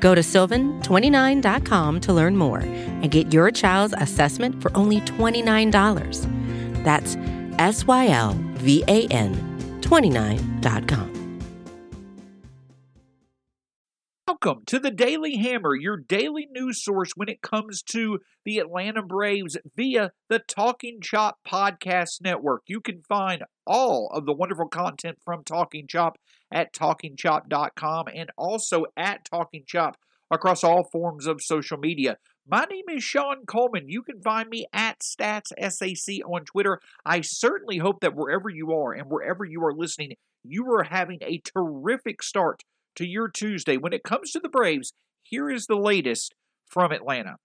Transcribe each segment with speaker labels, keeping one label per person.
Speaker 1: Go to sylvan29.com to learn more and get your child's assessment for only $29. That's S Y L V A N 29.com.
Speaker 2: Welcome to the Daily Hammer, your daily news source when it comes to the Atlanta Braves via the Talking Chop Podcast Network. You can find all of the wonderful content from Talking Chop at talkingchop.com and also at Talking Chop across all forms of social media. My name is Sean Coleman. You can find me at StatsSAC on Twitter. I certainly hope that wherever you are and wherever you are listening, you are having a terrific start to your Tuesday. When it comes to the Braves, here is the latest from Atlanta.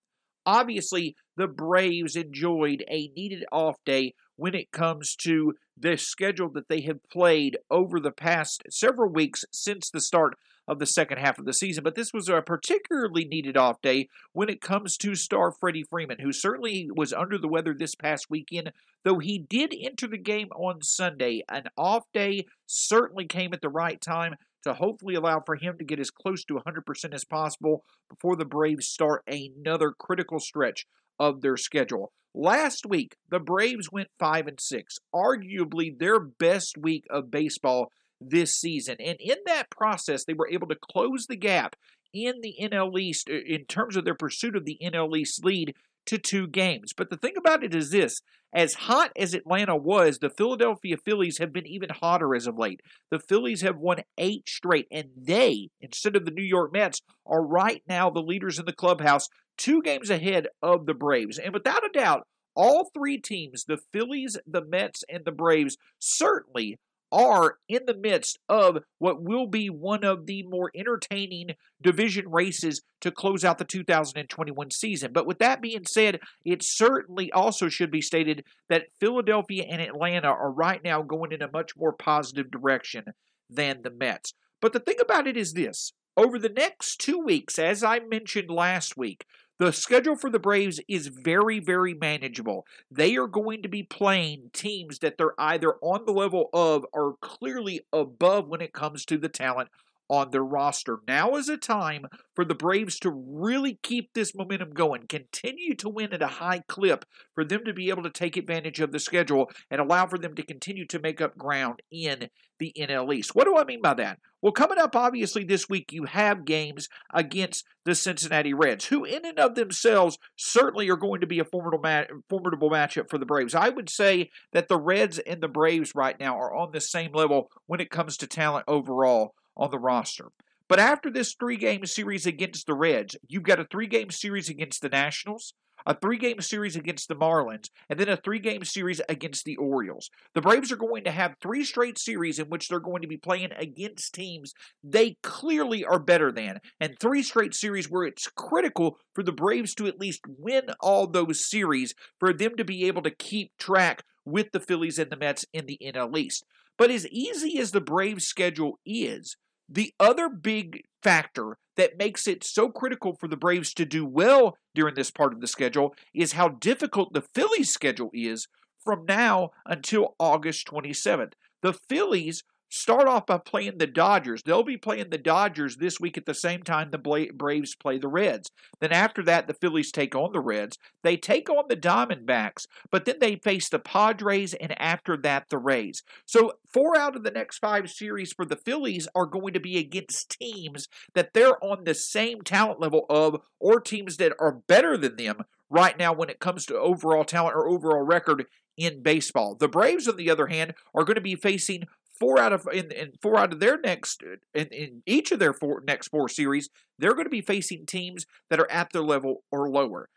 Speaker 2: Obviously, the Braves enjoyed a needed off day when it comes to the schedule that they have played over the past several weeks since the start of the second half of the season. But this was a particularly needed off day when it comes to star Freddie Freeman, who certainly was under the weather this past weekend, though he did enter the game on Sunday. An off day certainly came at the right time to hopefully allow for him to get as close to 100% as possible before the Braves start another critical stretch of their schedule. Last week, the Braves went 5 and 6, arguably their best week of baseball this season. And in that process, they were able to close the gap in the NL East uh, in terms of their pursuit of the NL East lead to two games. But the thing about it is this as hot as Atlanta was, the Philadelphia Phillies have been even hotter as of late. The Phillies have won eight straight, and they, instead of the New York Mets, are right now the leaders in the clubhouse, two games ahead of the Braves. And without a doubt, all three teams, the Phillies, the Mets, and the Braves, certainly are in the midst of what will be one of the more entertaining division races to close out the 2021 season. But with that being said, it certainly also should be stated that Philadelphia and Atlanta are right now going in a much more positive direction than the Mets. But the thing about it is this over the next two weeks, as I mentioned last week, the schedule for the Braves is very, very manageable. They are going to be playing teams that they're either on the level of or clearly above when it comes to the talent on their roster. Now is a time for the Braves to really keep this momentum going, continue to win at a high clip for them to be able to take advantage of the schedule and allow for them to continue to make up ground in the NL East. What do I mean by that? Well, coming up, obviously, this week you have games against the Cincinnati Reds, who, in and of themselves, certainly are going to be a formidable, formidable matchup for the Braves. I would say that the Reds and the Braves right now are on the same level when it comes to talent overall on the roster. But after this three game series against the Reds, you've got a three game series against the Nationals, a three game series against the Marlins, and then a three game series against the Orioles. The Braves are going to have three straight series in which they're going to be playing against teams they clearly are better than, and three straight series where it's critical for the Braves to at least win all those series for them to be able to keep track with the Phillies and the Mets in the NL East. But as easy as the Braves schedule is, the other big factor that makes it so critical for the Braves to do well during this part of the schedule is how difficult the Phillies' schedule is from now until August 27th. The Phillies start off by playing the Dodgers. They'll be playing the Dodgers this week at the same time the Braves play the Reds. Then after that, the Phillies take on the Reds. They take on the Diamondbacks, but then they face the Padres and after that, the Rays. So four out of the next five series for the Phillies are going to be against teams that they're on the same talent level of or teams that are better than them right now when it comes to overall talent or overall record in baseball. The Braves, on the other hand, are going to be facing four out of in, in four out of their next uh, in, in each of their four next four series, they're going to be facing teams that are at their level or lower.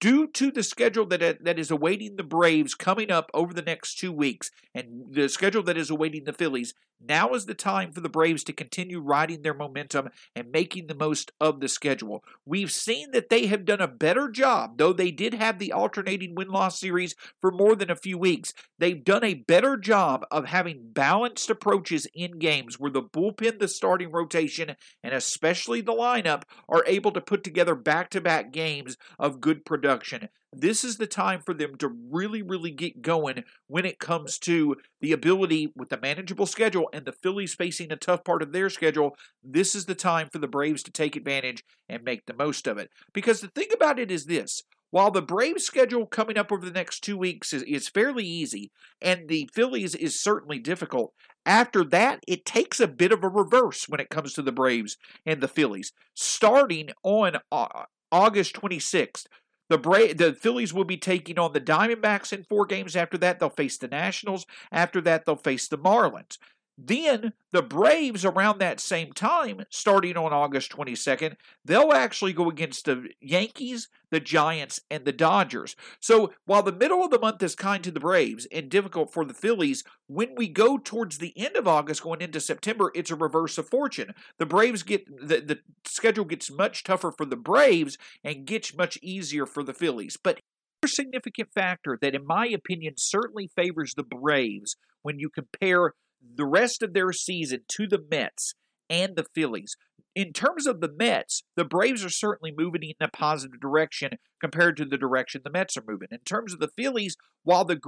Speaker 2: Due to the schedule that that is awaiting the Braves coming up over the next two weeks, and the schedule that is awaiting the Phillies, Now is the time for the Braves to continue riding their momentum and making the most of the schedule. We've seen that they have done a better job, though they did have the alternating win loss series for more than a few weeks. They've done a better job of having balanced approaches in games where the bullpen, the starting rotation, and especially the lineup are able to put together back to back games of good production this is the time for them to really, really get going when it comes to the ability with the manageable schedule and the Phillies facing a tough part of their schedule. This is the time for the Braves to take advantage and make the most of it. Because the thing about it is this while the Braves schedule coming up over the next two weeks is, is fairly easy, and the Phillies is certainly difficult, after that, it takes a bit of a reverse when it comes to the Braves and the Phillies. Starting on uh, August 26th, the Bra- the Phillies will be taking on the Diamondbacks in four games. After that, they'll face the Nationals. After that, they'll face the Marlins. Then the Braves, around that same time, starting on August 22nd, they'll actually go against the Yankees, the Giants, and the Dodgers. So while the middle of the month is kind to the Braves and difficult for the Phillies, when we go towards the end of August, going into September, it's a reverse of fortune. The Braves get the, the schedule gets much tougher for the Braves and gets much easier for the Phillies. But a significant factor that, in my opinion, certainly favors the Braves when you compare the rest of their season to the Mets and the Phillies. In terms of the Mets, the Braves are certainly moving in a positive direction compared to the direction the Mets are moving. In terms of the Phillies, while the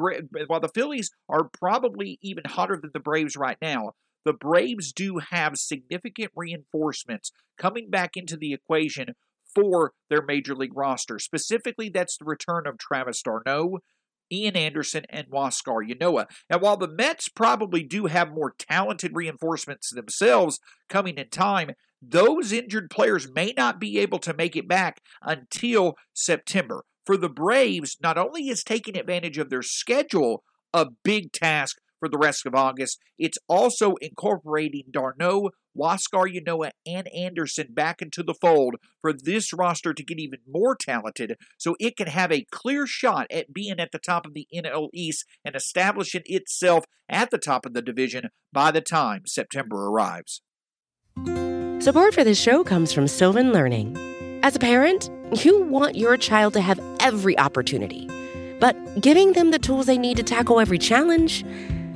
Speaker 2: while the Phillies are probably even hotter than the Braves right now, the Braves do have significant reinforcements coming back into the equation for their major league roster. Specifically, that's the return of Travis d'Arnaud, Ian Anderson, and Huascar Ynoa. And while the Mets probably do have more talented reinforcements themselves coming in time, those injured players may not be able to make it back until September. For the Braves, not only is taking advantage of their schedule a big task for the rest of August, it's also incorporating d'Arnaud, Huascar Ynoa, and Anderson back into the fold for this roster to get even more talented so it can have a clear shot at being at the top of the NL East and establishing itself at the top of the division by the time September arrives.
Speaker 1: Support for this show comes from Sylvan Learning. As a parent, you want your child to have every opportunity, but giving them the tools they need to tackle every challenge,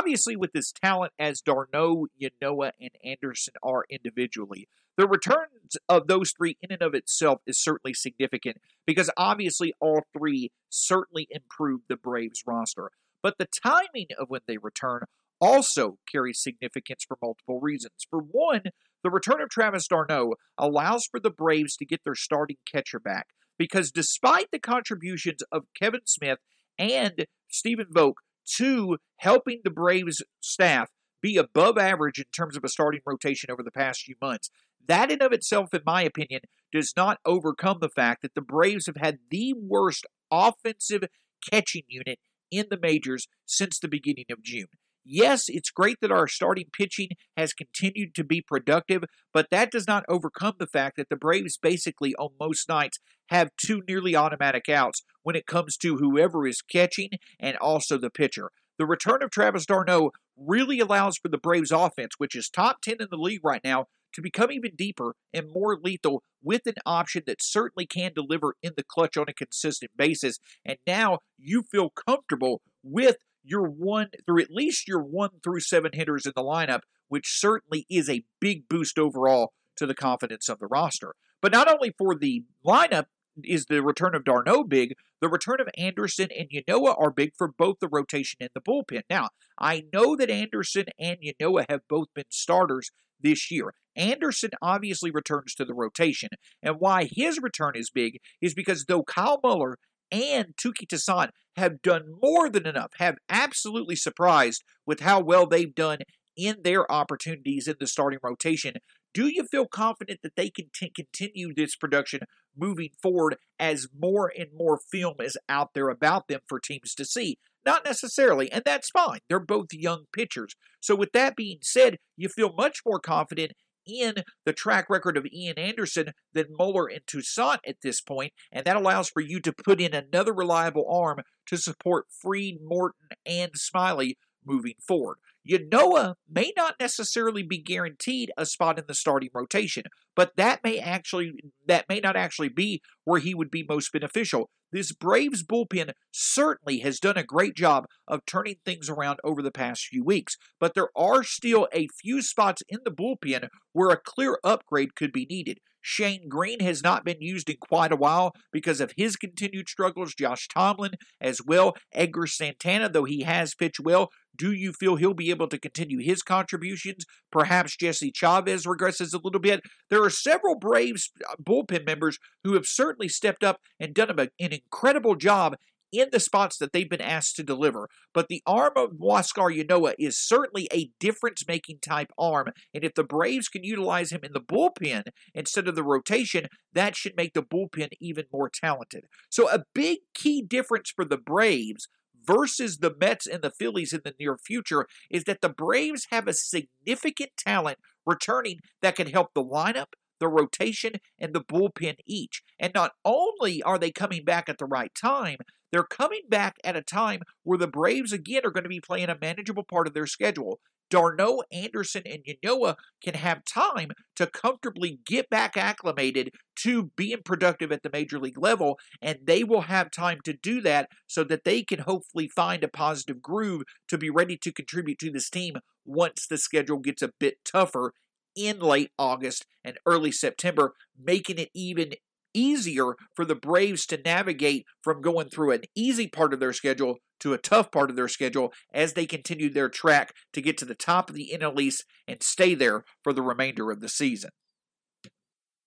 Speaker 2: obviously with as talent as d'Arnaud, Ynoa, and Anderson are individually, the returns of those three in and of itself is certainly significant because obviously all three certainly improved the Braves roster. But the timing of when they return also carries significance for multiple reasons. For one, the return of Travis d'Arnaud allows for the Braves to get their starting catcher back because despite the contributions of Kevan Smith and Stephen Vogt, to helping the Braves staff be above average in terms of a starting rotation over the past few months. That, in of itself, in my opinion, does not overcome the fact that the Braves have had the worst offensive catching unit in the majors since the beginning of June. Yes, it's great that our starting pitching has continued to be productive, but that does not overcome the fact that the Braves basically on most nights have two nearly automatic outs when it comes to whoever is catching and also the pitcher. The return of Travis d'Arnaud really allows for the Braves offense, which is top 10 in the league right now, to become even deeper and more lethal with an option that certainly can deliver in the clutch on a consistent basis. And now you feel comfortable with your one through at least your one through seven hitters in the lineup, which certainly is a big boost overall to the confidence of the roster. But not only for the lineup is the return of d'Arnaud big, the return of Anderson and Ynoa are big for both the rotation and the bullpen. Now, I know that Anderson and Ynoa have both been starters this year. Anderson obviously returns to the rotation, and why his return is big is because though Kyle Muller and Touki Toussaint have done more than enough, have absolutely surprised with how well they've done in their opportunities in the starting rotation. Do you feel confident that they can t- continue this production moving forward as more and more film is out there about them for teams to see? Not necessarily, and that's fine. They're both young pitchers. So, with that being said, you feel much more confident in the track record of Ian Anderson than Muller and Toussaint at this point, and that allows for you to put in another reliable arm to support Fried, Morton, and Smyly moving forward. Ynoa may not necessarily be guaranteed a spot in the starting rotation, but that may actually that may not actually be where he would be most beneficial. This Braves bullpen certainly has done a great job of turning things around over the past few weeks, but there are still a few spots in the bullpen where a clear upgrade could be needed. Shane Greene has not been used in quite a while because of his continued struggles. Josh Tomlin as well. Edgar Santana, though he has pitched well, do you feel he'll be able to continue his contributions? Perhaps Jesse Chavez regresses a little bit. There are several Braves uh, bullpen members who have certainly stepped up and done an incredible job in the spots that they've been asked to deliver. But the arm of Huascar Ynoa is certainly a difference making type arm. And if the Braves can utilize him in the bullpen instead of the rotation, that should make the bullpen even more talented. So, a big key difference for the Braves versus the Mets and the Phillies in the near future is that the Braves have a significant talent returning that can help the lineup, the rotation, and the bullpen each. And not only are they coming back at the right time, they're coming back at a time where the Braves again are going to be playing a manageable part of their schedule. d'Arnaud, Anderson, and Ynoa can have time to comfortably get back acclimated to being productive at the major league level, and they will have time to do that so that they can hopefully find a positive groove to be ready to contribute to this team once the schedule gets a bit tougher in late August and early September, making it even easier for the Braves to navigate from going through an easy part of their schedule to a tough part of their schedule as they continue their track to get to the top of the NL East and stay there for the remainder of the season.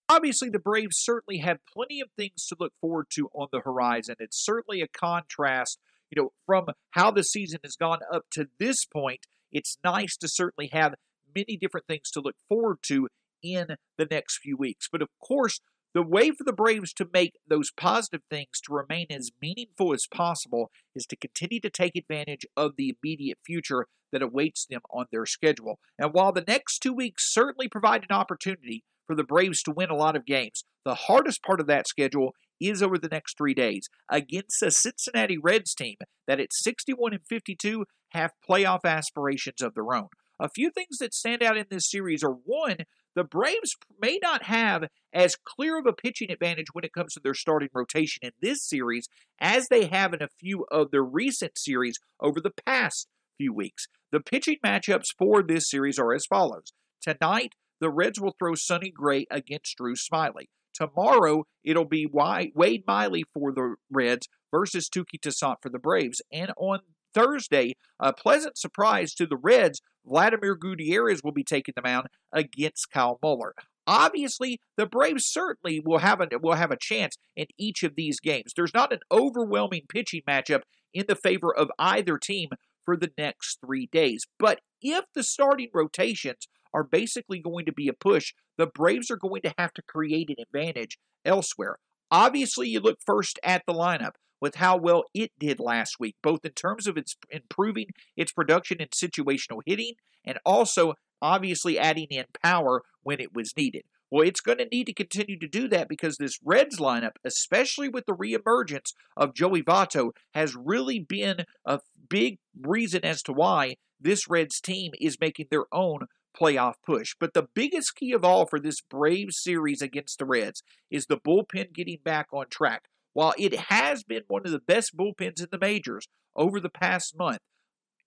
Speaker 2: Obviously, the Braves certainly have plenty of things to look forward to on the horizon. It's certainly a contrast, you know, from how the season has gone up to this point. It's nice to certainly have many different things to look forward to in the next few weeks. But of course, the way for the Braves to make those positive things to remain as meaningful as possible is to continue to take advantage of the immediate future that awaits them on their schedule. And while the next two weeks certainly provide an opportunity for the Braves to win a lot of games, the hardest part of that schedule is over the next three days against a Cincinnati Reds team that at 61 and 52 have playoff aspirations of their own. A few things that stand out in this series are one, the Braves may not have as clear of a pitching advantage when it comes to their starting rotation in this series as they have in a few of their recent series over the past few weeks. The pitching matchups for this series are as follows. Tonight, the Reds will throw Sonny Gray against Drew Smyly. Tomorrow, it'll be Wade Miley for the Reds versus Touki Toussaint for the Braves. And on Thursday, a pleasant surprise to the Reds, Vladimir Gutierrez will be taking the mound against Kyle Muller. Obviously, the Braves certainly will have a will have a chance in each of these games. There's not an overwhelming pitching matchup in the favor of either team for the next three days. But if the starting rotations are basically going to be a push, the Braves are going to have to create an advantage elsewhere. Obviously, you look first at the lineup with how well it did last week, both in terms of its improving its production and situational hitting, and also obviously adding in power when it was needed. Well, it's going to need to continue to do that because this Reds lineup, especially with the reemergence of Joey Votto, has really been a big reason as to why this Reds team is making their own playoff push. But the biggest key of all for this Braves series against the Reds is the bullpen getting back on track. While it has been one of the best bullpens in the majors over the past month,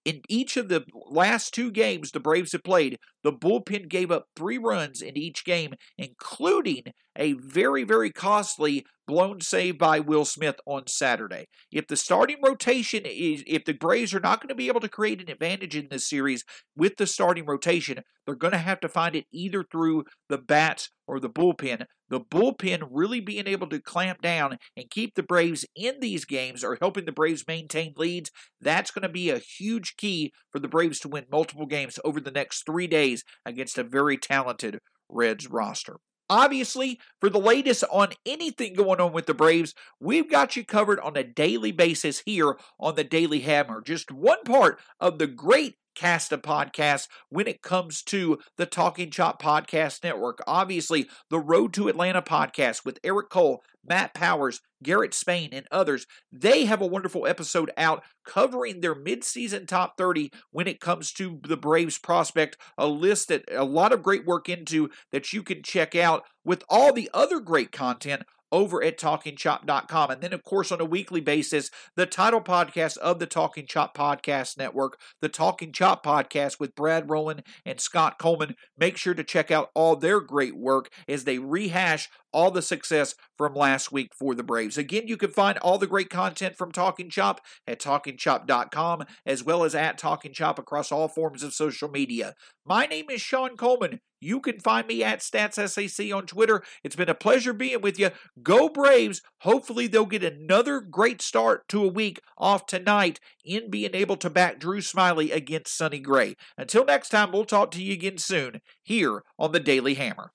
Speaker 2: in each of the last two games the Braves have played, the bullpen gave up three runs in each game, including a very, very costly blown save by Will Smith on Saturday. If the starting rotation is, if the Braves are not going to be able to create an advantage in this series with the starting rotation, they're going to have to find it either through the bats or the bullpen. The bullpen really being able to clamp down and keep the Braves in these games or helping the Braves maintain leads, that's going to be a huge key for the Braves to win multiple games over the next three days against a very talented Reds roster. Obviously, for the latest on anything going on with the Braves, we've got you covered on a daily basis here on the Daily Hammer. Just one part of the great cast of podcasts when it comes to the Talking Chop Podcast Network. Obviously, the Road to Atlanta podcast with Eric Cole, Matt Powers, Garrett Spain, and others. They have a wonderful episode out covering their midseason top 30 when it comes to the Braves prospect, a list that a lot of great work into that you can check out with all the other great content over at talkingchop.com. And then, of course, on a weekly basis, the title podcast of the Talking Chop Podcast Network, the Talking Chop Podcast with Brad Rowland and Scott Coleman. Make sure to check out all their great work as they rehash all the success from last week for the Braves. Again, you can find all the great content from Talking Chop at talkingchop.com as well as at Talking Chop across all forms of social media. My name is Sean Coleman. You can find me at StatsSAC on Twitter. It's been a pleasure being with you. Go Braves. Hopefully, they'll get another great start to a week off tonight in being able to back Drew Smyly against Sonny Gray. Until next time, we'll talk to you again soon here on the Daily Hammer.